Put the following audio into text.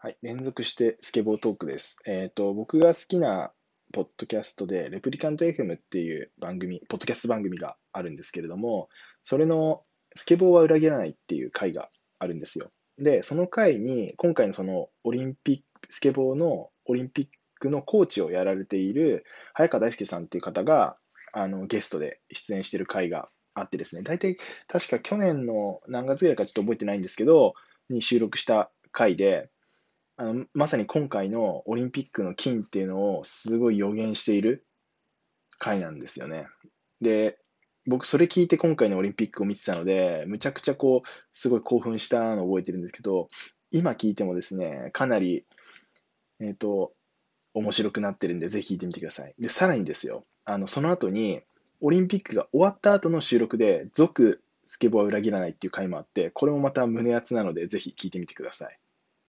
はい、連続してスケボートークです。えっ、と、僕が好きなポッドキャストで、レプリカント FM っていう番組、ポッドキャスト番組があるんですけれども、それのスケボーは裏切らないっていう回があるんですよ。で、その回に、今回のそのオリンピック、スケボーのオリンピックのコーチをやられている早川大輔さんっていう方が、あの、ゲストで出演してる回があってですね、大体、確か去年の何月ぐらいかちょっと覚えてないんですけど、に収録した回で、あのまさに今回のオリンピックの金っていうのをすごい予言している回なんですよね。で、僕それ聞いて今回のオリンピックを見てたので、むちゃくちゃこう、すごい興奮したのを覚えてるんですけど、今聞いてもですね、かなり、えっ、と、面白くなってるんで、ぜひ聞いてみてください。で、さらにですよ、あの、その後に、オリンピックが終わった後の収録で、続スケボーは裏切らないっていう回もあって、これもまた胸熱なので、ぜひ聞いてみてください。